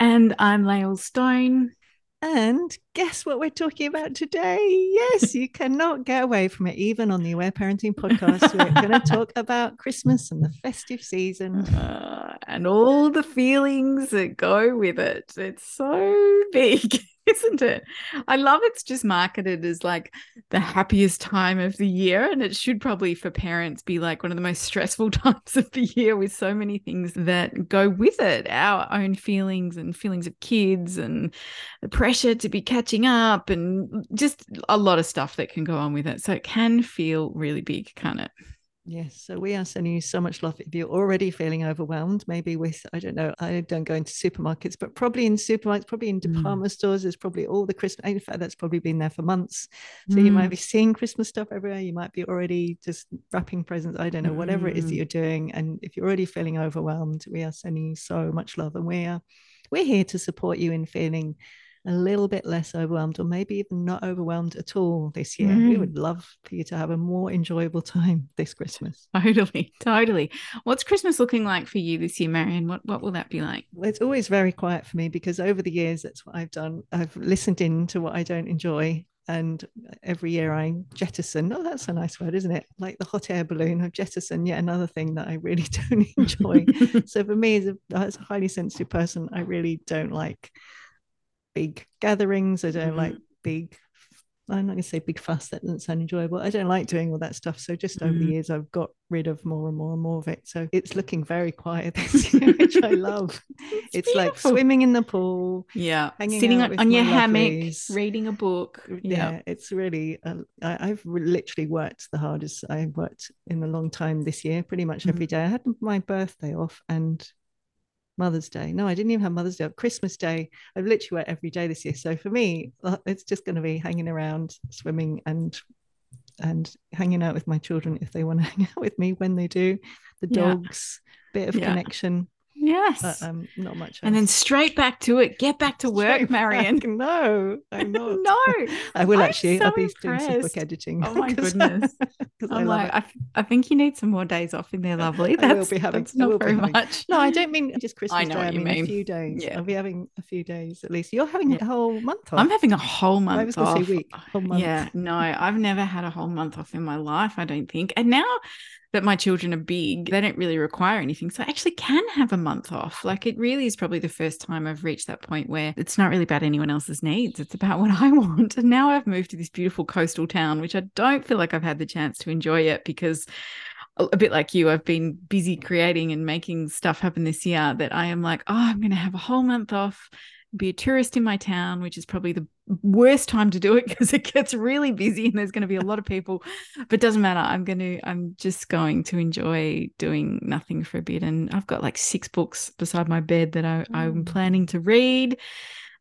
And I'm Lael Stone. And guess what we're talking about today? Yes, you cannot get away from it, even on the Aware Parenting podcast. We're going to talk about Christmas and the festive season. Uh, and all the feelings that go with it. It's so big. isn't it? I love it's just marketed as like the happiest time of the year. And it should probably for parents be like one of the most stressful times of the year with so many things that go with it our own feelings and feelings of kids and the pressure to be catching up and just a lot of stuff that can go on with it. So it can feel really big, can't it? Yes, so we are sending you so much love. If you're already feeling overwhelmed, maybe with, I don't know, I don't go into supermarkets, but probably in supermarkets, probably in mm. department mm. stores, there's probably all the Christmas, in fact, that's probably been there for months. So mm. you might mm. be seeing Christmas stuff everywhere. You might be already just wrapping presents. I don't know, whatever it is that mm. you're doing. And if you're already feeling overwhelmed, we are sending you so much love. And we are, we're here to support you in feeling a little bit less overwhelmed or maybe even not overwhelmed at all this year. Mm. We would love for you to have a more enjoyable time this Christmas. Totally, totally. What's Christmas looking like for you this year, Marion? What what will that be like? Well, it's always very quiet for me because over the years that's what I've done. I've listened in to what I don't enjoy and every year I jettison. Oh, that's a nice word, isn't it? Like the hot air balloon. I've jettisoned yet another thing that I really don't enjoy. so for me, as a, as a highly sensitive person, I really don't like big gatherings. I don't mm-hmm. like big I'm not going to say big fuss. That doesn't sound enjoyable. I don't like doing all that stuff. So just over mm. the years, I've got rid of more and more and more of it. So it's looking very quiet this year, which I love. it's, it's like swimming in the pool. Yeah, sitting on, your hammock, reading a book. Yeah, yeah it's really. Uh, I, have literally worked the hardest I've worked in a long time this year. Pretty much mm. every day. I had my birthday off and Mother's Day. No, I didn't even have Mother's Day. Christmas Day. I've literally worked every day this year. So for me, uh, it's just going to be hanging around, swimming, and and hanging out with my children if they want to hang out with me when they do. The dogs, yeah. bit of yeah. connection. Yes. But, um, not much. Else. And then straight back to it. Get back to work, straight Marion. Back. No, I'm not. no. I will I'm actually. So I'll be impressed. doing some book editing. Oh my goodness. I'm I like, I, I, think you need some more days off in there, lovely. That's, I will be having, that's not very much. No, I don't mean just Christmas I know Day. I mean, mean, a few days. Yeah. I'll be having a few days at least. You're having yeah. a whole month off. I'm having a whole month I was off. Say week, whole month. Yeah, no, I've never had a whole month off in my life, I don't think. And now that my children are big, they don't really require anything. So I actually can have a month off. Like it really is probably the first time I've reached that point where it's not really about anyone else's needs. It's about what I want. And now I've moved to this beautiful coastal town, which I don't feel like I've had the chance to enjoy yet because a bit like you, I've been busy creating and making stuff happen this year that I am like, oh, I'm going to have a whole month off be a tourist in my town, which is probably the worst time to do it because it gets really busy and there's going to be a lot of people. But doesn't matter. I'm going to, I'm just going to enjoy doing nothing for a bit. And I've got like six books beside my bed that I, I'm mm. planning to read.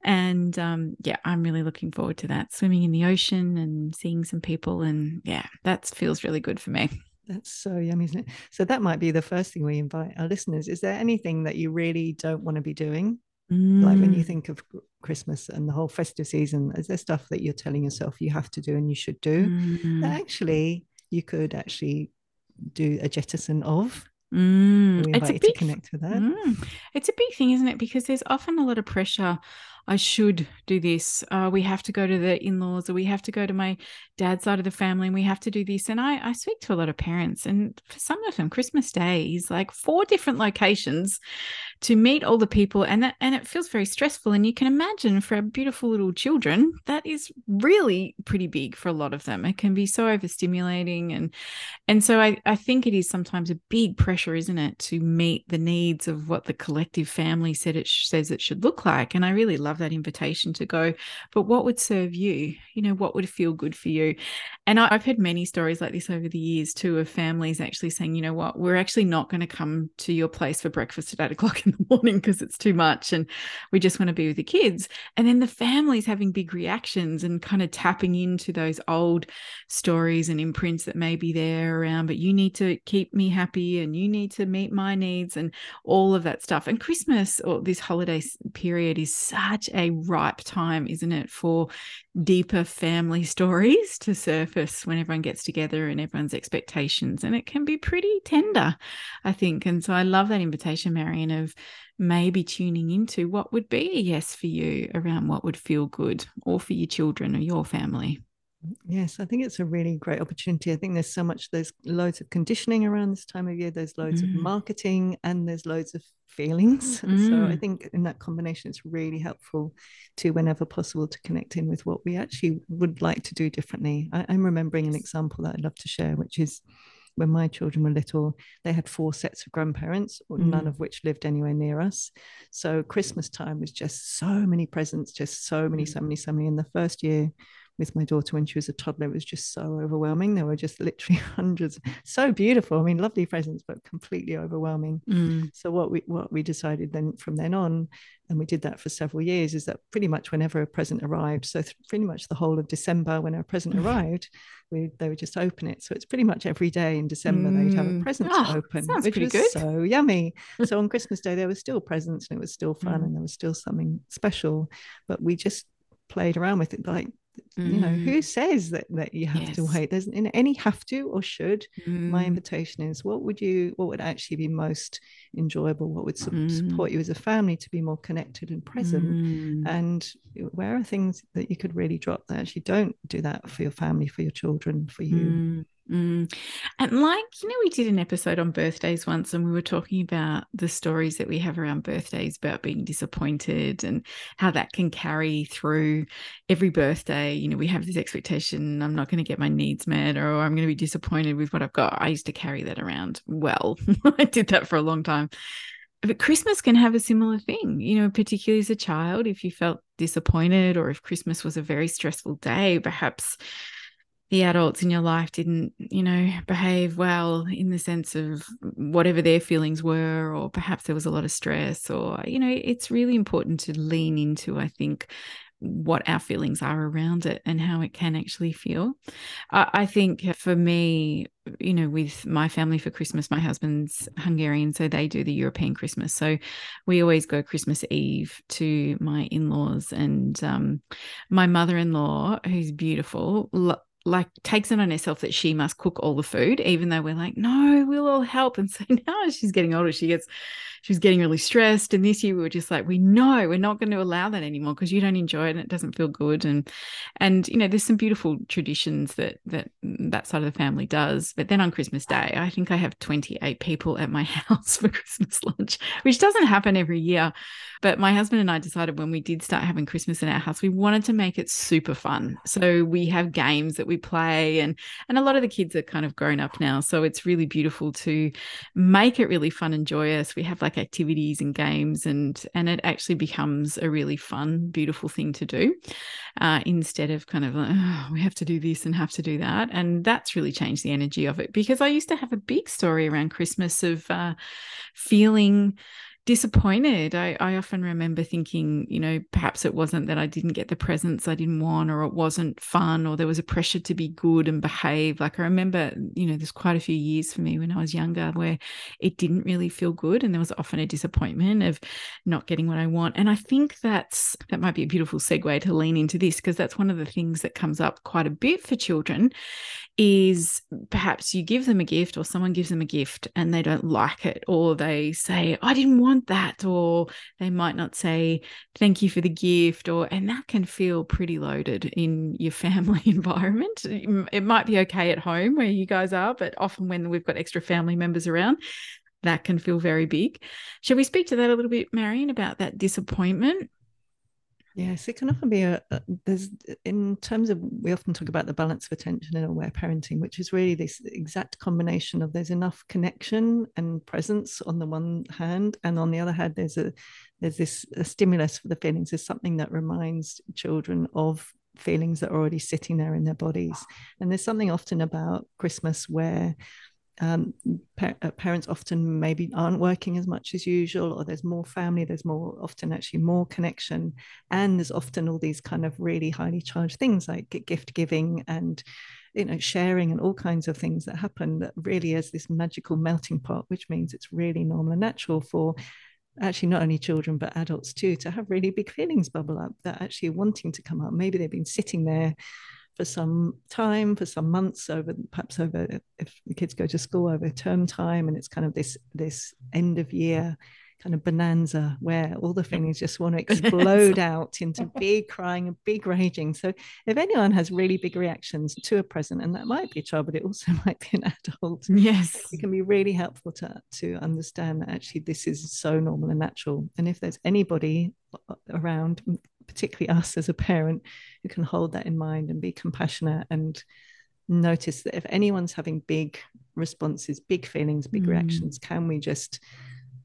And um, yeah, I'm really looking forward to that. Swimming in the ocean and seeing some people. And yeah, that feels really good for me. That's so yummy, isn't it? So that might be the first thing we invite our listeners. Is there anything that you really don't want to be doing Mm. Like when you mm. think of Christmas and the whole festive season, is there stuff that you're telling yourself you have to do and you should do mm. that actually you could actually do a jettison of? Mm. it's a big, to connect with that. Mm. It's a big thing, isn't it? Because there's often a lot of pressure I should do this. Uh, we have to go to the in laws, or we have to go to my dad's side of the family, and we have to do this. And I, I speak to a lot of parents, and for some of them, Christmas Day is like four different locations to meet all the people, and that and it feels very stressful. And you can imagine for our beautiful little children, that is really pretty big for a lot of them. It can be so overstimulating, and and so I, I think it is sometimes a big pressure, isn't it, to meet the needs of what the collective family said it sh- says it should look like. And I really love love that invitation to go, but what would serve you? You know, what would feel good for you? And I, I've had many stories like this over the years too of families actually saying, you know what, we're actually not going to come to your place for breakfast at eight o'clock in the morning because it's too much. And we just want to be with the kids. And then the families having big reactions and kind of tapping into those old stories and imprints that may be there around, but you need to keep me happy and you need to meet my needs and all of that stuff. And Christmas or this holiday period is such a ripe time, isn't it, for deeper family stories to surface when everyone gets together and everyone's expectations. And it can be pretty tender, I think. And so I love that invitation, Marion, of maybe tuning into what would be a yes for you around what would feel good or for your children or your family. Yes, I think it's a really great opportunity. I think there's so much, there's loads of conditioning around this time of year, there's loads mm. of marketing, and there's loads of feelings. Mm. So I mm. think in that combination, it's really helpful to, whenever possible, to connect in with what we actually would like to do differently. I, am remembering an example that I'd love to share, which is when my children were little, they had four sets of grandparents, mm. none of which lived anywhere near us. So Christmas time was just so many presents, just so many, so many, so many. In the first year, with my daughter when she was a toddler it was just so overwhelming there were just literally hundreds so beautiful i mean lovely presents but completely overwhelming mm. so what we what we decided then from then on and we did that for several years is that pretty much whenever a present arrived so th- pretty much the whole of december when a present mm. arrived we they would just open it so it's pretty much every day in december mm. they'd have a mm. present oh, to open which was good. so yummy so on christmas day there were still presents and it was still fun mm. and there was still something special but we just played around with it like. You know, who mm. says that that you have yes. to wait? There's in any have to or should. Mm. My invitation is what would you what would actually be most enjoyable? What would su- mm. support you as a family to be more connected and present? Mm. And where are things that you could really drop that actually don't do that for your family, for your children, for you? Mm. And like, you know, we did an episode on birthdays once and we were talking about the stories that we have around birthdays about being disappointed and how that can carry through every birthday. You know, we have this expectation I'm not going to get my needs met or I'm going to be disappointed with what I've got. I used to carry that around well. I did that for a long time. But Christmas can have a similar thing, you know, particularly as a child, if you felt disappointed or if Christmas was a very stressful day, perhaps the adults in your life didn't, you know, behave well in the sense of whatever their feelings were, or perhaps there was a lot of stress, or, you know, it's really important to lean into, I think, what our feelings are around it and how it can actually feel. I, think for me, you know, with my family for Christmas, my husband's Hungarian, so they do the European Christmas. So we always go Christmas Eve to my in laws, and um, my mother in law, who's beautiful, like takes it on herself that she must cook all the food, even though we're like, no, we'll all help. And so now she's getting older, she gets she was getting really stressed. And this year we were just like, we know we're not going to allow that anymore because you don't enjoy it and it doesn't feel good. And and you know, there's some beautiful traditions that that mm, that side of the family does. But then on Christmas Day, I think I have 28 people at my house for Christmas lunch, which doesn't happen every year. But my husband and I decided when we did start having Christmas in our house, we wanted to make it super fun. So we have games that we play and and a lot of the kids are kind of grown up now. So it's really beautiful to make it really fun and joyous. We have like activities and games and and it actually becomes a really fun beautiful thing to do uh, instead of kind of oh, we have to do this and have to do that and that's really changed the energy of it because i used to have a big story around christmas of uh, feeling disappointed. I, I often remember thinking, you know, perhaps it wasn't that I didn't get the presents I didn't want, or it wasn't fun, or there was a pressure to be good and behave. Like I remember, you know, there's quite a few years for me when I was younger where it didn't really feel good. And there was often a disappointment of not getting what I want. And I think that's that might be a beautiful segue to lean into this because that's one of the things that comes up quite a bit for children is perhaps you give them a gift or someone gives them a gift and they don't like it, or they say, I didn't want that, or they might not say, Thank you for the gift, or and that can feel pretty loaded in your family environment. It might be okay at home where you guys are, but often when we've got extra family members around, that can feel very big. Shall we speak to that a little bit, Marion, about that disappointment? Yes, it can often be a, a, there's in terms of we often talk about the balance of attention in aware parenting, which is really this exact combination of there's enough connection and presence on the one hand, and on the other hand, there's a there's this a stimulus for the feelings. There's something that reminds children of feelings that are already sitting there in their bodies. Ah. And there's something often about Christmas where um, pa- uh, parents often maybe aren't working as much as usual, or there's more family, there's more often actually more connection, and there's often all these kind of really highly charged things like gift giving and you know sharing and all kinds of things that happen that really is this magical melting pot, which means it's really normal and natural for actually not only children but adults too to have really big feelings bubble up that actually wanting to come up. Maybe they've been sitting there for some time for some months over perhaps over if the kids go to school over term time and it's kind of this this end of year kind of bonanza where all the feelings just want to explode out into big crying and big raging. So if anyone has really big reactions to a present, and that might be a child, but it also might be an adult. Yes. It can be really helpful to, to understand that actually this is so normal and natural. And if there's anybody around, particularly us as a parent, who can hold that in mind and be compassionate and notice that if anyone's having big responses, big feelings, big mm. reactions, can we just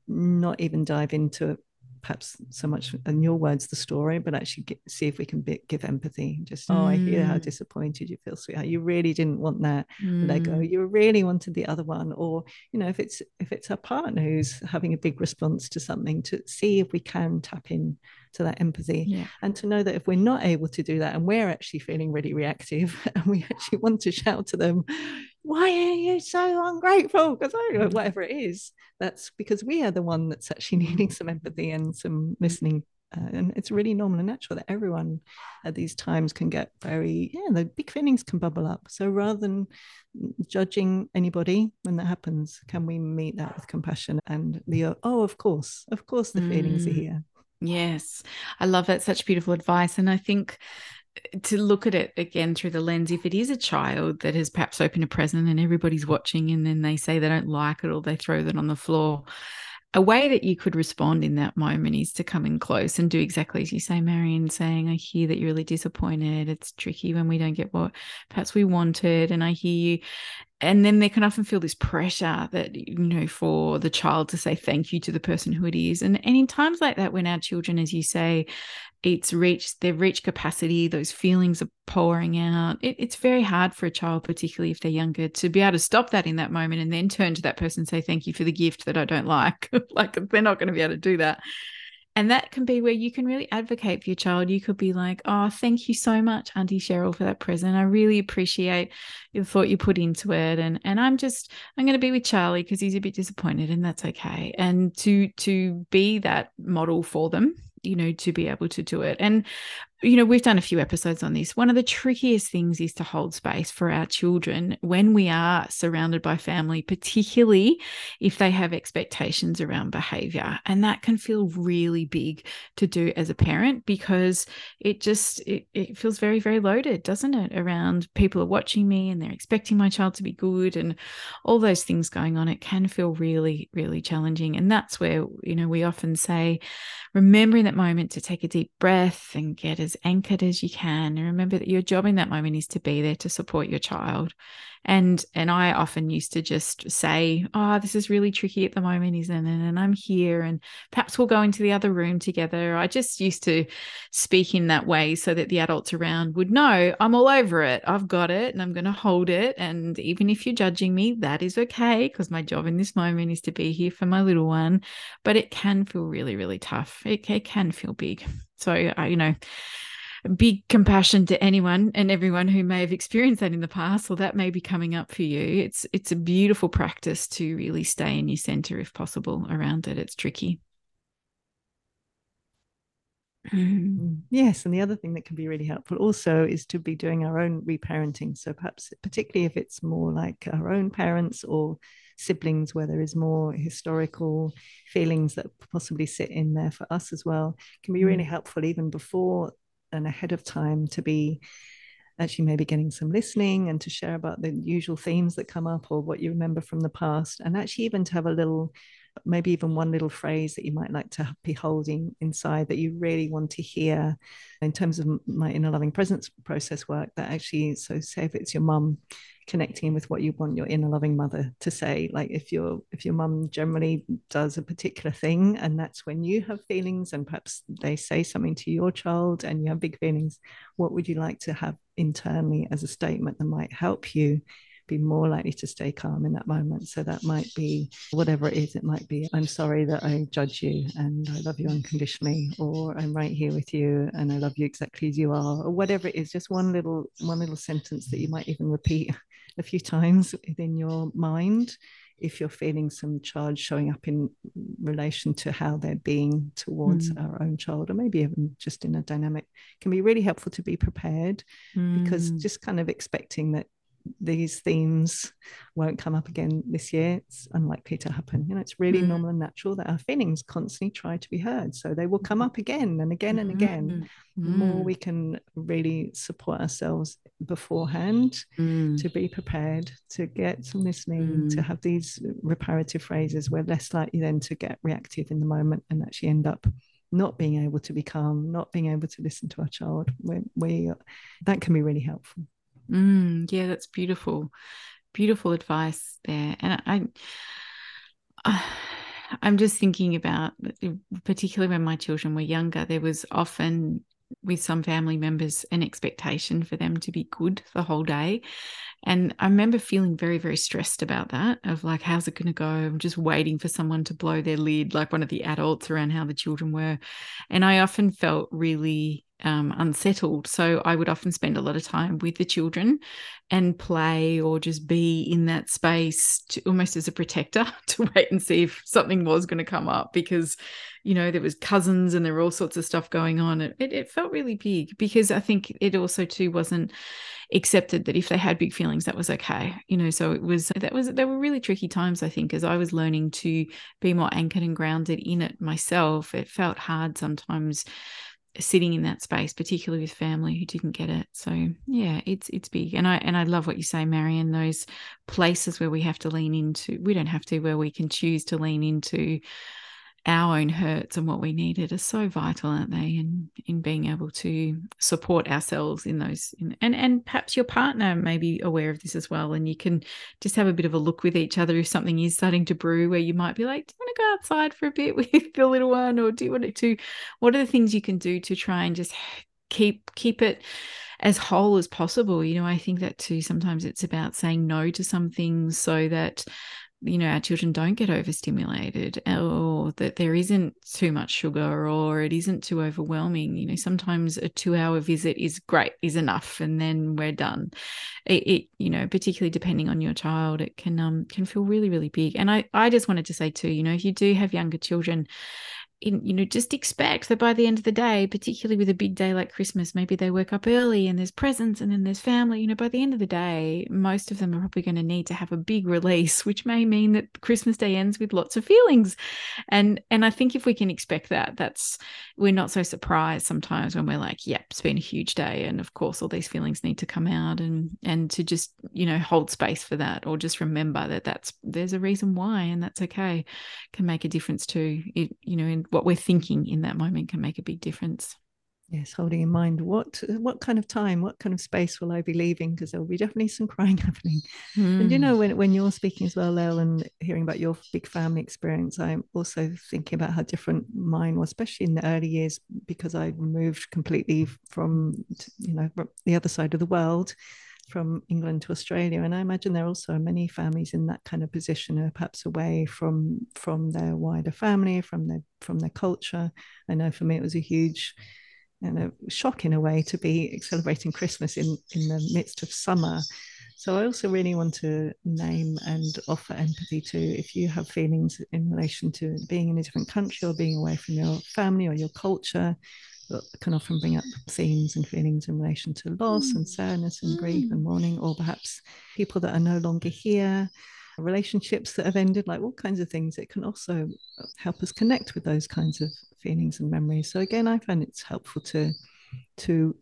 not even dive into perhaps so much in your words the story but actually get, see if we can be, give empathy just oh i hear how mm. disappointed you feel sweetheart you really didn't want that mm. lego you really wanted the other one or you know if it's if it's a partner who's having a big response to something to see if we can tap in to that empathy yeah. and to know that if we're not able to do that and we're actually feeling really reactive and we actually want to shout to them why are you so ungrateful because I don't know whatever it is that's because we are the one that's actually needing some empathy and some listening uh, and it's really normal and natural that everyone at these times can get very yeah the big feelings can bubble up so rather than judging anybody when that happens can we meet that with compassion and the oh of course of course the feelings mm. are here Yes, I love that. Such beautiful advice. And I think uh, to look at it again through the lens, if it is a child that has perhaps opened a present and everybody's watching and then they say they don't like it or they throw that on the floor, a way that you could respond in that moment is to come in close and do exactly as you say, Marion, saying, I hear that you're really disappointed. It's tricky when we don't get what perhaps we wanted. And I hear you and then they can often feel this pressure that you know for the child to say thank you to the person who it is. And and in times like that when our children as you say it's reached they've reached capacity those feelings are pouring out it, it's very hard for a child particularly if they're younger to be able to stop that in that moment and then turn to that person and say thank you for the gift that i don't like. Like they're not going to be able to do that and that can be where you can really advocate for your child. You could be like, oh, thank you so much, Auntie Cheryl, for that present. I really appreciate the thought you put into it. And and I'm just I'm gonna be with Charlie because he's a bit disappointed and that's okay. And to to be that model for them you know to be able to do it and you know, we've done a few episodes on this. One of the trickiest things is to hold space for our children when we are surrounded by family, particularly if they have expectations around behavior. And that can feel really big to do as a parent because it just it, it feels very, very loaded, doesn't it? Around people are watching me and they're expecting my child to be good and all those things going on. It can feel really, really challenging. And that's where, you know, we often say, remembering that moment to take a deep breath and get as anchored as you can. And remember that your job in that moment is to be there to support your child. And and i often used to just say oh this is really tricky at the moment isn't it? And i'm here and perhaps we'll go into the other room together. I just used to speak in that way so that the adults around would know i'm all over it. I've got it and i'm going to hold it. And even if you're judging me that is okay because my job in this moment is to be here for my little one. But it can feel really really tough. It, it can feel big so I, you know big compassion to anyone and everyone who may have experienced that in the past or that may be coming up for you it's it's a beautiful practice to really stay in your center if possible around it it's tricky mm. Yes, and the other thing that can be really helpful also is to be doing our own reparenting. So perhaps, particularly if it's more like our own parents or siblings, where there is more historical feelings that possibly sit in there for us as well, can be really mm. helpful even before and ahead of time to be actually maybe getting some listening and to share about the usual themes that come up or what you remember from the past and actually even to have a little maybe even one little phrase that you might like to be holding inside that you really want to hear in terms of my inner loving presence process work that actually so say if it's your mum connecting with what you want your inner loving mother to say like if your if your mum generally does a particular thing and that's when you have feelings and perhaps they say something to your child and you have big feelings what would you like to have internally as a statement that might help you be more likely to stay calm in that moment. So that might be whatever it is. It might be, I'm sorry that I judge you and I love you unconditionally, or I'm right here with you and I love you exactly as you are, or whatever it is. Just one little one little sentence that you might even repeat a few times within your mind if you're feeling some charge showing up in relation to how they're being towards mm. our own child, or maybe even just in a dynamic, can be really helpful to be prepared mm. because just kind of expecting that these themes won't come up again this year, it's unlikely to happen. You know, it's really mm. normal and natural that our feelings constantly try to be heard. So they will come mm-hmm. up again and again and again. Mm. The more we can really support ourselves beforehand mm. to be prepared, to get some listening, to have these reparative phrases, we're less likely then to get reactive in the moment and actually end up not being able to be calm, not being able to listen to our child. We, we that can be really helpful. Mm, yeah, that's beautiful. Beautiful advice there. And I, I I'm just thinking about particularly when my children were younger, there was often with some family members an expectation for them to be good the whole day. And I remember feeling very, very stressed about that of like, how's it going to go? I'm just waiting for someone to blow their lid, like one of the adults around how the children were. And I often felt really um, unsettled. So I would often spend a lot of time with the children and play or just be in that space to, almost as a protector to wait and see if something was going to come up because, you know, there was cousins and there were all sorts of stuff going on. It, it felt really big because I think it also too wasn't accepted that if they had big feelings that was okay you know so it was that was there were really tricky times i think as i was learning to be more anchored and grounded in it myself it felt hard sometimes sitting in that space particularly with family who didn't get it. So yeah it's it's big. And i and i love what you say marion those places where we have to lean into we don't have to where we can choose to lean into our own hurts and what we needed are so vital, aren't they? In in being able to support ourselves in those, in, and and perhaps your partner may be aware of this as well, and you can just have a bit of a look with each other if something is starting to brew, where you might be like, "Do you want to go outside for a bit with the little one?" Or do you want to? What are the things you can do to try and just keep keep it as whole as possible you know i think that too sometimes it's about saying no to some things so that you know our children don't get overstimulated or that there isn't too much sugar or it isn't too overwhelming you know sometimes a 2 hour visit is great is enough and then we're done. It, it, you know particularly depending on your child it can um can feel really really big. And i i just wanted to say too you know if you do have younger children in, you know, just expect that by the end of the day, particularly with a big day like Christmas, maybe they wake up early and there's presents and then there's family. You know, by the end of the day, most of them are probably going to need to have a big release, which may mean that Christmas Day ends with lots of feelings. And and I think if we can expect that, that's we're not so surprised sometimes when we're like, yep, it's been a huge day, and of course all these feelings need to come out, and and to just you know hold space for that, or just remember that that's there's a reason why, and that's okay, can make a difference too. It, you know, in what we're thinking in that moment can make a big difference yes holding in mind what what kind of time what kind of space will i be leaving because there will be definitely some crying happening mm. and you know hmm. when, when you're speaking as well Lael, and hearing about your big family experience i'm also thinking about how different mine was especially in the early years because i moved completely from you know the other side of the world from England to Australia. And I imagine there are also many families in that kind of position, uh, perhaps away from from their wider family, from their from their culture. I know for me it was a huge you know, shock in a way to be celebrating Christmas in in the midst of summer. So I also really want to name and offer empathy to if you have feelings in relation to being in a different country or being away from your family or your culture that can often bring up themes and feelings in relation to loss mm. and sadness and mm. grief and mourning, or perhaps people that are no longer here, relationships that have ended, like all kinds of things. It can also help us connect with those kinds of feelings and memories. So again, I find it's helpful to to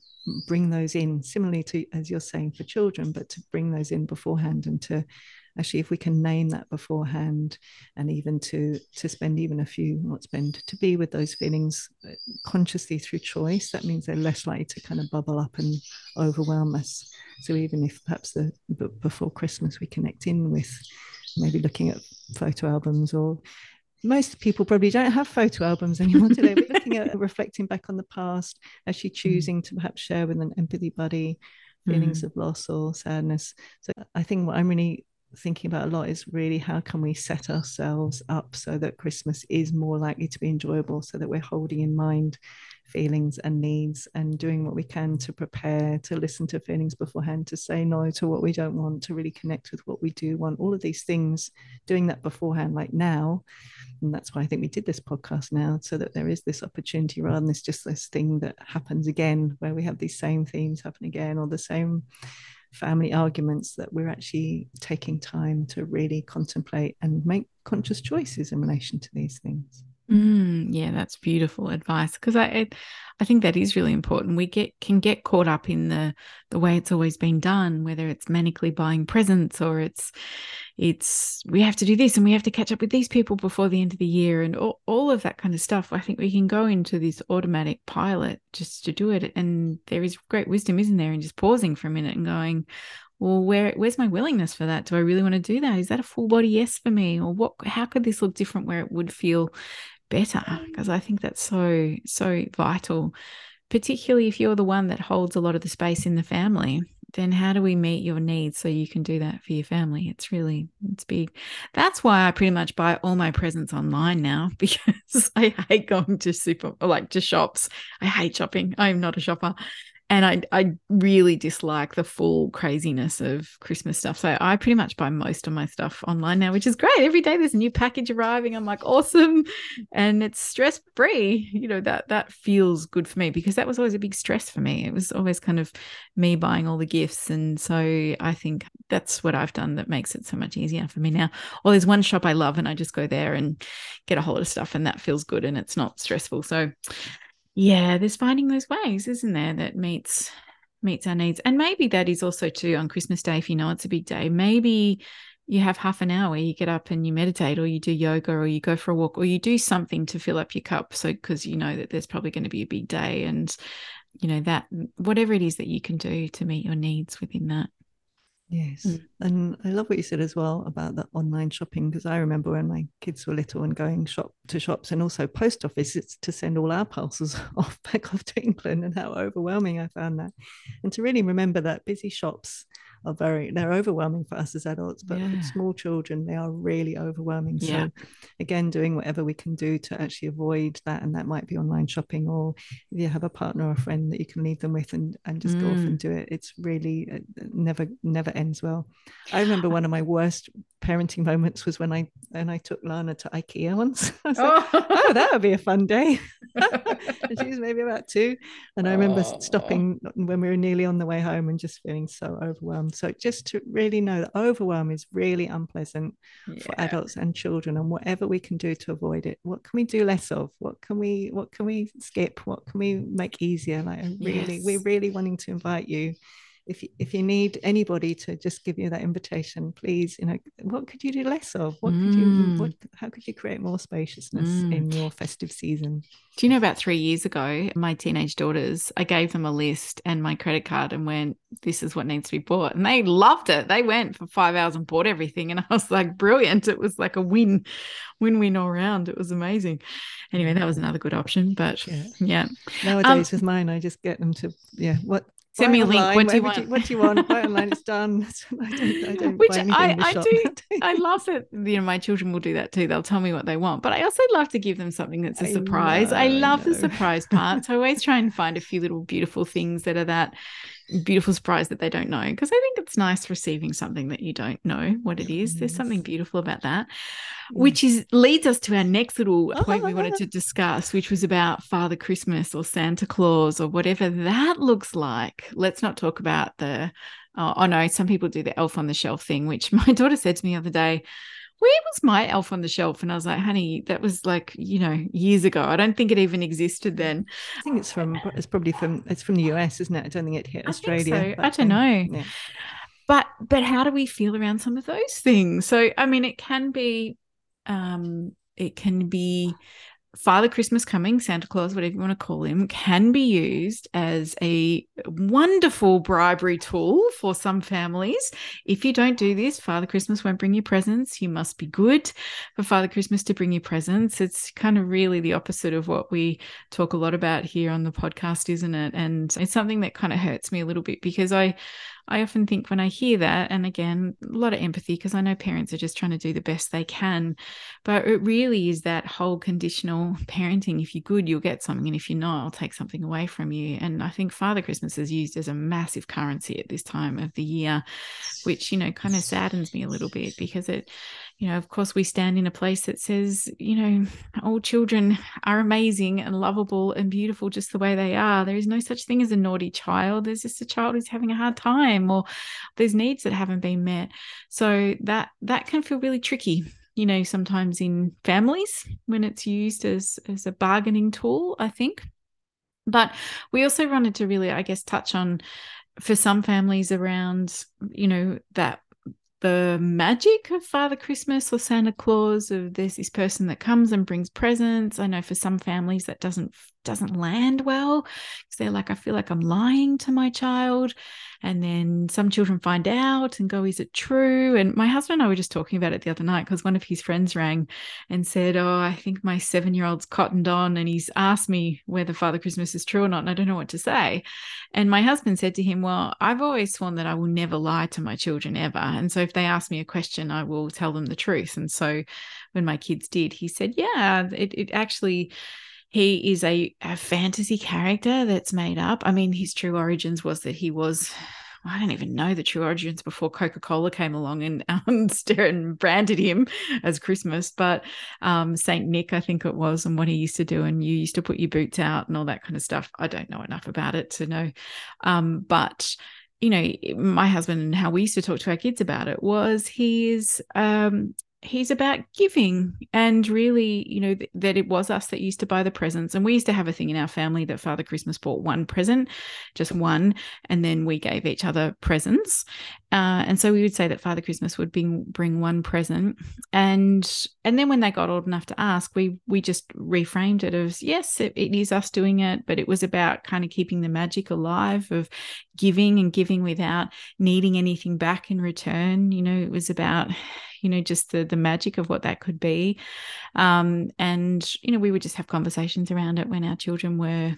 bring those in, similarly to as you're saying for children, but to bring those in beforehand and to actually if we can name that beforehand and even to to spend even a few not spend to be with those feelings uh, consciously through choice that means they're less likely to kind of bubble up and overwhelm us so even if perhaps the before christmas we connect in with maybe looking at photo albums or most people probably don't have photo albums anymore today. We're looking at reflecting back on the past, actually mm. choosing to perhaps share with an empathy buddy feelings mm. of loss or sadness. So I think what I'm really thinking about a lot is really how can we set ourselves up so that Christmas is more likely to be enjoyable, so that we're holding in mind feelings and needs and doing what we can to prepare, to listen to feelings beforehand, to say no to what we don't want, to really connect with what we do want. All of these things, doing that beforehand, like now. And that's why I think we did this podcast now, so that there is this opportunity rather than this just this thing that happens again, where we have these same themes happen again or the same family arguments that we're actually taking time to really contemplate and make conscious choices in relation to these things. Mm, yeah, that's beautiful advice because I, I think that is really important. We get can get caught up in the the way it's always been done, whether it's manically buying presents or it's it's we have to do this and we have to catch up with these people before the end of the year and all, all of that kind of stuff. I think we can go into this automatic pilot just to do it, and there is great wisdom, isn't there, in just pausing for a minute and going, well where where's my willingness for that do i really want to do that is that a full body yes for me or what how could this look different where it would feel better because I think that's so, so vital, particularly if you're the one that holds a lot of the space in the family. Then how do we meet your needs so you can do that for your family? It's really, it's big. That's why I pretty much buy all my presents online now because I hate going to super, like to shops. I hate shopping. I'm not a shopper and I I really dislike the full craziness of Christmas stuff. So I pretty much buy most of my stuff online now, which is great. Every day there's a new package arriving. I'm like, awesome. And it's stress free. You know, that that feels good for me because that was always a big stress for me. It was always kind of me buying all the gifts. And so I think that's what I've done that makes it so much easier for me now. Well, there's one shop I love and I just go there and get a whole lot of stuff and that feels good and it's not stressful. So yeah there's finding those ways isn't there that meets meets our needs. And maybe that is also too on christmas day if you know it's a big day. Maybe you have half an hour you get up and you meditate or you do yoga or you go for a walk or you do something to fill up your cup so because you know that there's probably going to be a big day and you know that whatever it is that you can do to meet your needs within that Yes. Mm. And I love what you said as well about the online shopping because I remember when my kids were little and going shop to shops and also post offices to send all our parcels off back off to England and how overwhelming I found that. And to really remember that busy shops are very they're overwhelming for us as adults but yeah. small children they are really overwhelming yeah. so again doing whatever we can do to actually avoid that and that might be online shopping or if you have a partner or a friend that you can leave them with and, and just mm. go off and mm. do it it's really it never never ends well i remember one of my worst parenting moments was when i when i took lana to ikea once oh. like oh that would be a fun day and she was maybe about two and i remember oh. stopping when we were nearly on the way home and just feeling so overwhelmed so just to really know that overwhelm is really unpleasant yeah. for adults and children, and whatever we can do to avoid it, what can we do less of? What can we what can we skip? What can we make easier? Like really, yes. we're really wanting to invite you if you, if you need anybody to just give you that invitation, please, you know, what could you do less of? What could you, what, mm. how could you create more spaciousness mm. in your festive season? Do you know about three years ago, my teenage daughters, I gave them a list and my credit card and went, this is what needs to be bought. And they loved it. They went for five hours and bought everything. And I was like, brilliant. It was like a win, win, win all around. It was amazing. Anyway, that was another good option. But yeah. yeah. Nowadays um, with mine, I just get them to, yeah, what Send me a link. What do you want? What do you want? Buy online. It's done. I don't, I don't Which I, I do. I love that. You know, my children will do that too. They'll tell me what they want, but I also love to give them something that's a surprise. I, know, I love the surprise part. So I always try and find a few little beautiful things that are that beautiful surprise that they don't know because I think it's nice receiving something that you don't know what it is. There's something beautiful about that, which is leads us to our next little point we wanted to discuss, which was about Father Christmas or Santa Claus or whatever that looks like. Let's not talk about the oh, oh no, some people do the elf on the shelf thing, which my daughter said to me the other day where was my elf on the shelf? And I was like, honey, that was like, you know, years ago. I don't think it even existed then. I think it's from, it's probably from, it's from the US, isn't it? I don't think it hit Australia. I, so. I don't know. Yeah. but but how do we feel around some of those things so i mean it can be um it can be Father Christmas coming, Santa Claus, whatever you want to call him, can be used as a wonderful bribery tool for some families. If you don't do this, Father Christmas won't bring you presents. You must be good for Father Christmas to bring you presents. It's kind of really the opposite of what we talk a lot about here on the podcast, isn't it? And it's something that kind of hurts me a little bit because I I often think when I hear that, and again, a lot of empathy because I know parents are just trying to do the best they can, but it really is that whole conditional parenting. If you're good, you'll get something, and if you're not, I'll take something away from you. And I think Father Christmas is used as a massive currency at this time of the year, which, you know, kind of saddens me a little bit because it, you know, of course, we stand in a place that says, you know, all children are amazing and lovable and beautiful just the way they are. There is no such thing as a naughty child. There's just a child who's having a hard time or there's needs that haven't been met. So that that can feel really tricky, you know, sometimes in families when it's used as as a bargaining tool, I think. But we also wanted to really, I guess, touch on for some families around, you know, that the magic of Father Christmas or Santa Claus of there's this person that comes and brings presents. I know for some families that doesn't doesn't land well because they're like, I feel like I'm lying to my child. And then some children find out and go, Is it true? And my husband and I were just talking about it the other night because one of his friends rang and said, Oh, I think my seven year old's cottoned on and he's asked me whether Father Christmas is true or not. And I don't know what to say. And my husband said to him, Well, I've always sworn that I will never lie to my children ever. And so if they ask me a question, I will tell them the truth. And so when my kids did, he said, Yeah, it, it actually he is a, a fantasy character that's made up. I mean, his true origins was that he was I don't even know the true origins before Coca Cola came along and, um, and branded him as Christmas. But um, Saint Nick, I think it was, and what he used to do, and you used to put your boots out and all that kind of stuff. I don't know enough about it to know, um, but you know, my husband and how we used to talk to our kids about it was he's um, he's about giving and really you know th- that it was us that used to buy the presents. And we used to have a thing in our family that father christmas bought one present just one and then we gave each other presents uh, and so we would say that father christmas would bring bring one present. And and then when they got old enough to ask we we just reframed it as yes it, it is us doing it but it was about kind of keeping the magic alive of giving and giving without needing anything back in return. You know it was about you know just the the magic of what that could be. Um, and you know we would just have conversations around it when our children were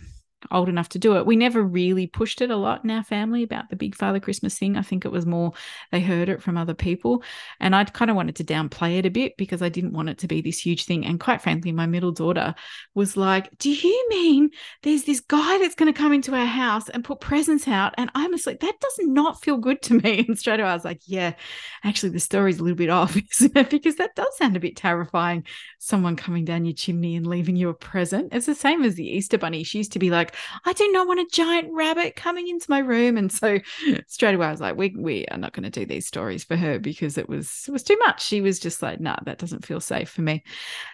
old enough to do it. We never really pushed it a lot in our family about the big Father Christmas thing. I think it was more they heard it from other people. And I kind of wanted to downplay it a bit because I didn't want it to be this huge thing. And quite frankly, my middle daughter was like, Do you mean there's this guy that's going to come into our house and put presents out? And I'm just like, That does not feel good to me. And straight away, I was like, Yeah, actually, the story's a little bit off? Because that does sound a bit terrifying. Someone coming down your chimney and leaving you a present. It's the same as the Easter Bunny. She used to be like, like, I do not want a giant rabbit coming into my room. And so straight away I was like, we we are not going to do these stories for her because it was it was too much. She was just like, nah, that doesn't feel safe for me.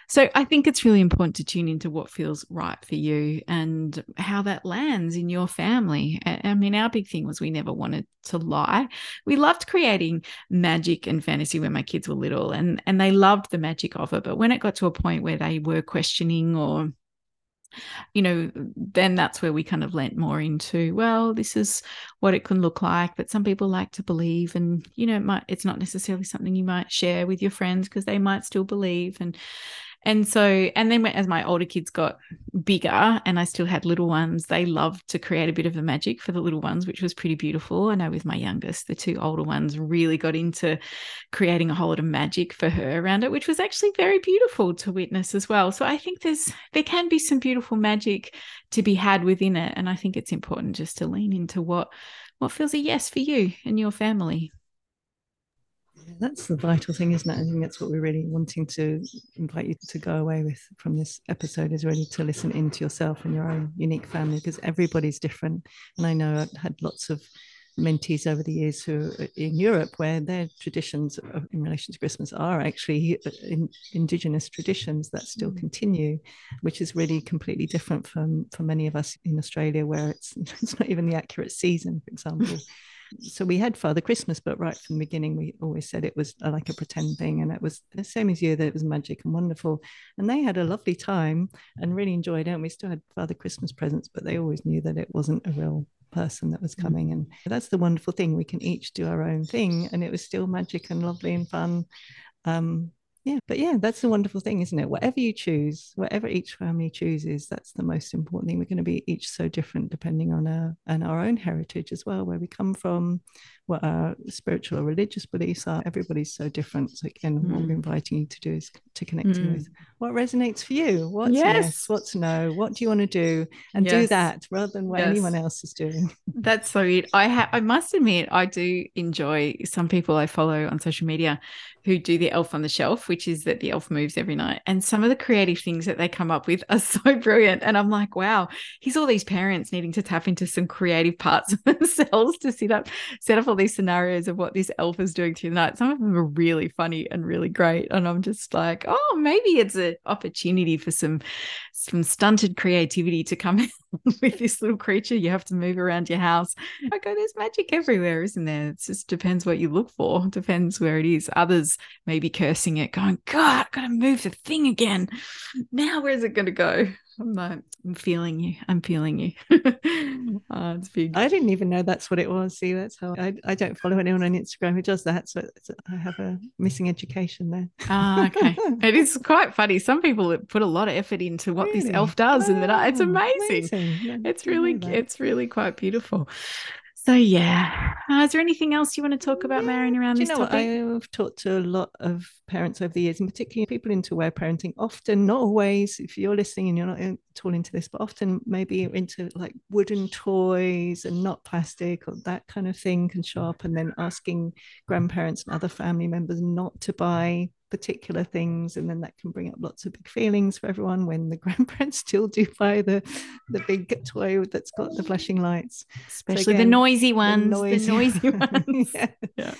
So I think it's really important to tune into what feels right for you and how that lands in your family. I mean, our big thing was we never wanted to lie. We loved creating magic and fantasy when my kids were little and and they loved the magic of it. But when it got to a point where they were questioning or you know, then that's where we kind of lent more into, well, this is what it can look like. But some people like to believe, and you know, it might it's not necessarily something you might share with your friends because they might still believe. And and so, and then as my older kids got bigger and I still had little ones, they loved to create a bit of the magic for the little ones, which was pretty beautiful. I know with my youngest, the two older ones really got into creating a whole lot of magic for her around it, which was actually very beautiful to witness as well. So I think there's, there can be some beautiful magic to be had within it. And I think it's important just to lean into what, what feels a yes for you and your family that's the vital thing, isn't it? I think that's what we're really wanting to invite you to go away with from this episode is really to listen into yourself and your own unique family because everybody's different. And I know I've had lots of mentees over the years who are uh, in Europe where their traditions uh, in relation to Christmas are actually uh, in, indigenous traditions that still mm. continue, which is really completely different from for many of us in Australia where it's it's not even the accurate season, for example. so we had Father Christmas, but right from the beginning, we always said it was uh, like a pretend thing. And it was the same as you, that it was magic and wonderful. And they had a lovely time and really enjoyed it. And we still had Father Christmas presents, but they always knew that it wasn't a real person that was mm. coming. And that's the wonderful thing. We can each do our own thing. And it was still magic and lovely and fun. Um, yeah but yeah that's the wonderful thing isn't it? Whatever you choose whatever each family chooses that's the most important thing. We're going to be each so different depending on our and our own heritage as well where we come from what our spiritual or religious beliefs are everybody's so different so again mm. what we're inviting you to do is to connect mm. with what resonates for you what's yes. yes what's no what do you want to do and yes. do that rather than what yes. anyone else is doing that's so it i ha- i must admit i do enjoy some people i follow on social media who do the elf on the shelf, which is that the elf moves every night. And some of the creative things that they come up with are so brilliant. And I'm like, wow, here's all these parents needing to tap into some creative parts of themselves to set up set up all these scenarios of what this elf is doing through the night. Some of them are really funny and really great. And I'm just like, oh, maybe it's an opportunity for some some stunted creativity to come in with this little creature. You have to move around your house. I go, oh, there's magic everywhere, isn't there? It just depends what you look for, depends where it is. Others maybe cursing it, going, God, I've got to move the thing again. Now, where's it going to go? I'm I'm feeling you. I'm feeling you. oh, it's big. I didn't even know that's what it was. See, that's how I, I don't follow anyone on Instagram who does that. So I have a missing education there. Ah, okay. it is quite funny. Some people put a lot of effort into what really? this elf does, oh, and that it's amazing. amazing. it's really, it's really quite beautiful. So yeah, uh, is there anything else you want to talk about, Marion, around this you know topic? I've talked to a lot of parents over the years, and particularly people into aware parenting. Often, not always, if you're listening and you're not at all into this, but often maybe into like wooden toys and not plastic or that kind of thing can show up, and then asking grandparents and other family members not to buy particular things and then that can bring up lots of big feelings for everyone when the grandparents still do buy the the big toy that's got the flashing lights especially so again, the noisy ones the noisy, the noisy ones yeah. yeah.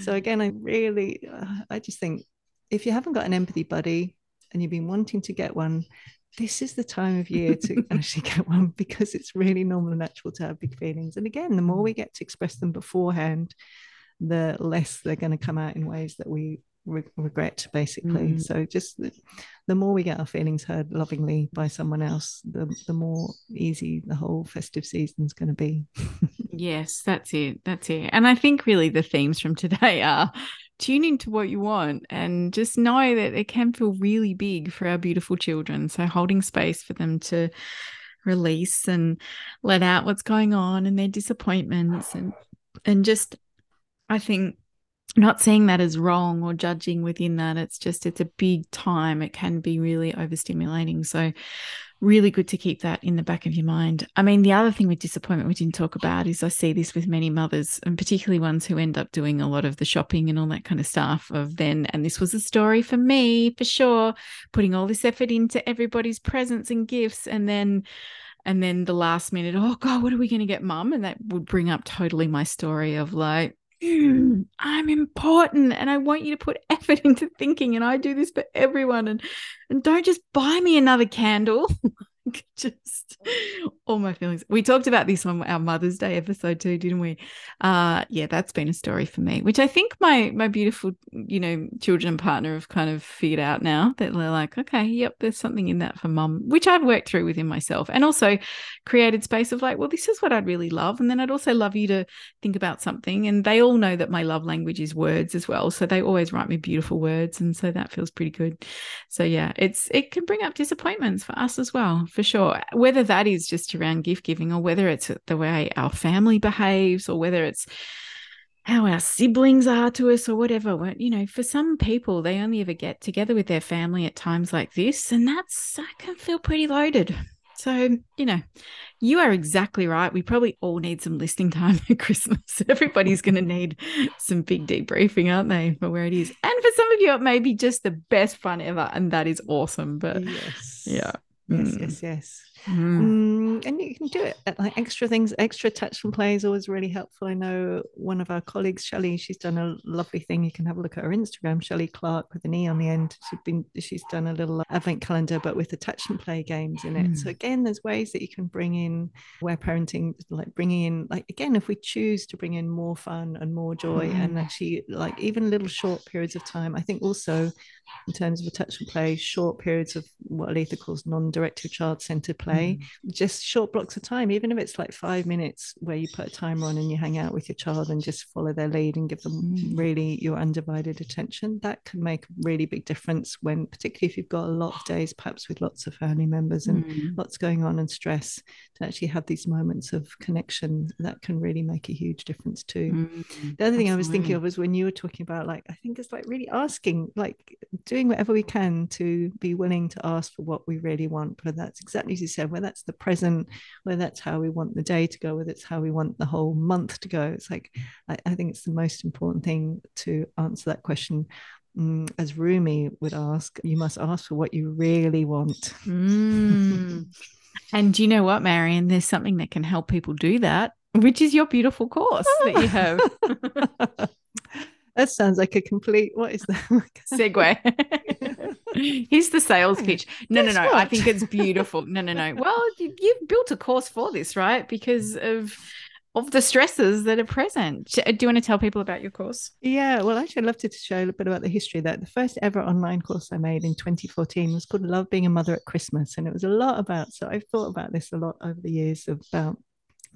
so again i really uh, i just think if you haven't got an empathy buddy and you've been wanting to get one this is the time of year to actually get one because it's really normal and natural to have big feelings. And again the more we get to express them beforehand the less they're going to come out in ways that we re- regret basically. Mm. so just the, the, more we get our feelings heard lovingly by someone else the, the more easy the whole festive season is going to be. Yes that's it that's it. And i think really the themes from today are tune into what you want and just know that it can feel really big for our beautiful children. So holding space for them to release and let out what's going on and their disappointments and and just i think not saying that is wrong or judging within that. It's just it's a big time. It can be really overstimulating. So really good to keep that in the back of your mind. I mean the other thing with disappointment we didn't talk about is i see this with many mothers and particularly ones who end up doing a lot of the shopping and all that kind of stuff of then and this was a story for me for sure putting all this effort into everybody's presents and gifts and then and then the last minute oh god what are we going to get mum? And that would bring up totally my story of like I'm important and I want you to put effort into thinking and I do this for everyone and and don't just buy me another candle just all my feelings. We talked about this on our Mother's Day episode too, didn't we? Uh yeah, that's been a story for me, which I think my my beautiful, you know, children and partner have kind of figured out now that they're like, okay, yep, there's something in that for mum, which I've worked through within myself and also created space of like, well, this is what I'd really love. And then I'd also love you to think about something. And they all know that my love language is words as well. So they always write me beautiful words. And so that feels pretty good. So yeah, it's it can bring up disappointments for us as well for sure. Whether that is just around gift giving or whether it's the way our family behaves or whether it's how our siblings are to us or whatever. You know, for some people, they only ever get together with their family at times like this. And that's, that can feel pretty loaded. So, you know, you are exactly right. We probably all need some listening time at Christmas. Everybody's going to need some big debriefing, aren't they, for where it is? And for some of you, it may be just the best fun ever. And that is awesome. But yes. yeah. Yes, mm. yes, yes. Mm. um, and you can do it at like extra things extra touch and play is always really helpful i know one of our colleagues Shelley she's done a lovely thing you can have a look at her instagram Shelley Clark with an e on the end she's been she's done a little advent calendar but with attachment play games in it mm. so hmm. again there's ways that you can bring in aware parenting like bringing in like again if we choose to bring in more fun and more joy mm. and hmm. actually like even little short periods of time i think also in terms of attachment play, short periods of what Aletha calls non-directive child-centered play, mm. just short blocks of time, even if it's like five minutes where you put a timer on and you hang out with your child and just follow their lead and give them mm. really your undivided attention. That can make a really big difference when, particularly if you've got a lot of days, perhaps with lots of family members and mm. lots going on and stress, to actually have these moments of connection, that can really make a huge difference too. Mm. The other thing Absolutely. I was thinking of was when you were talking about like, I think it's like really asking, like doing whatever we can to be willing to ask for what we really want, whether that's exactly as you said, where that's the present, where that's how we want the day to go, whether it's how we want the whole month to go. It's like, I, I think it's the most important thing to answer that question. Mm, as Rumi would ask, you must ask for what you really want. Mm. and do you know what, Marion? There's something that can help people do that, which is your beautiful course that you have. That sounds like a complete what is that? Segue. Here's the sales hmm. pitch. No, Guess no, no. What? I think it's beautiful. No, no, no. Well, you've built a course for this, right? Because of of the stresses that are present. Do you want to tell people about your course? Yeah, well, actually, I'd love to show a bit about the history. That the first ever online course I made in 2014 was called "Love Being a Mother at Christmas," and it was a lot about. So I've thought about this a lot over the years about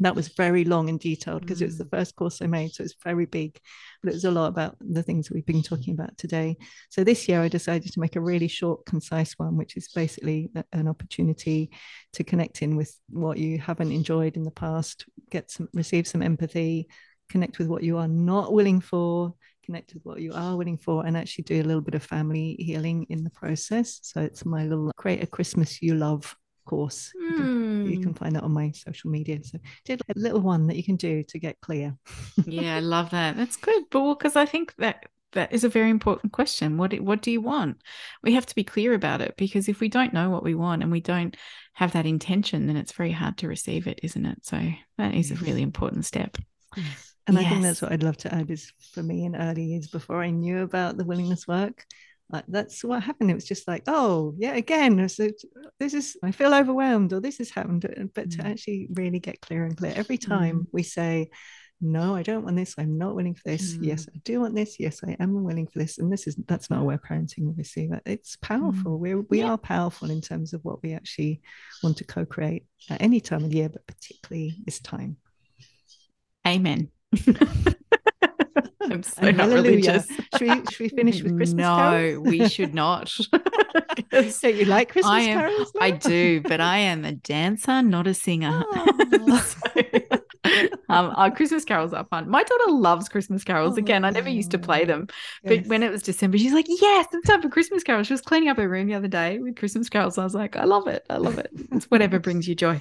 that was very long and detailed because mm. it was the mm. first course I made. So it's very big, but it was a lot about the things we've been talking about today. So this year I decided to make a really short, concise one, which is basically an opportunity to connect in with what you haven't enjoyed in the past, get some, receive some empathy, connect with what you are not willing for, connect with what you are willing for, and actually do a little bit of family healing in the process. So it's my little create a Christmas you love course. Mm. You can find that on my social media. So did a little one that you can do to get clear. yeah, I love that. That's good. But because I think that that is a very important question. What what do you want? We have to be clear about it because if we don't know what we want and we don't have that intention, then it's very hard to receive it, isn't it? So that is a really important step. And yes. I think that's what I'd love to add is for me in early years before I knew about the willingness work, like that's what happened. It was just like, oh, yeah, again, so this is, I feel overwhelmed or this has happened. But mm. to actually really get clear and clear every time mm. we say, no, I don't want this. I'm not willing for this. Mm. Yes, I do want this. Yes, I am willing for this. And this is that's not aware parenting obviously, but it's powerful. Mm. We're we yeah. are powerful in terms of what we actually want to co-create at any time of the year, but particularly this time. Amen. I'm so not religious. Should we, should we finish with Christmas no, carols? we should not. so you like Christmas I am, carols? I do, but I am a dancer, not a singer. Oh. so, um, our Christmas carols are fun. My daughter loves Christmas carols. Oh, Again, I never used to play them, but yes. when it was December, she's like, "Yes, it's time for Christmas carols." She was cleaning up her room the other day with Christmas carols. I was like, "I love it. I love it. It's whatever brings you joy."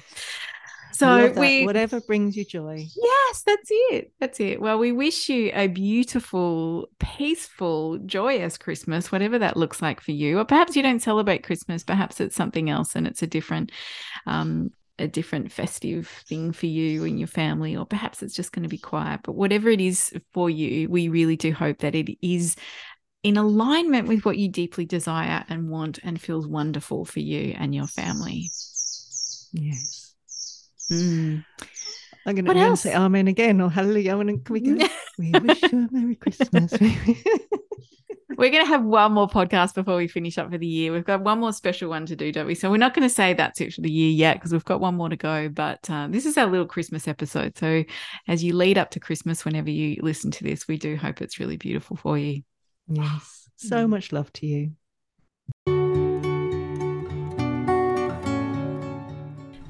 So we whatever brings you joy. Yes, that's it. That's it. Well, we wish you a beautiful, peaceful, joyous Christmas, whatever that looks like for you. Or perhaps you don't celebrate Christmas. Perhaps it's something else, and it's a different, um, a different festive thing for you and your family. Or perhaps it's just going to be quiet. But whatever it is for you, we really do hope that it is in alignment with what you deeply desire and want and feels wonderful for you and your family. Yes. Mm. I'm going to say Amen again or Hallelujah. can we go? we wish you a Merry Christmas. we're going to have one more podcast before we finish up for the year. We've got one more special one to do, don't we? So we're not going to say that's it for the year yet because we've got one more to go. But uh, this is our little Christmas episode. So as you lead up to Christmas, whenever you listen to this, we do hope it's really beautiful for you. Yes. So mm. much love to you.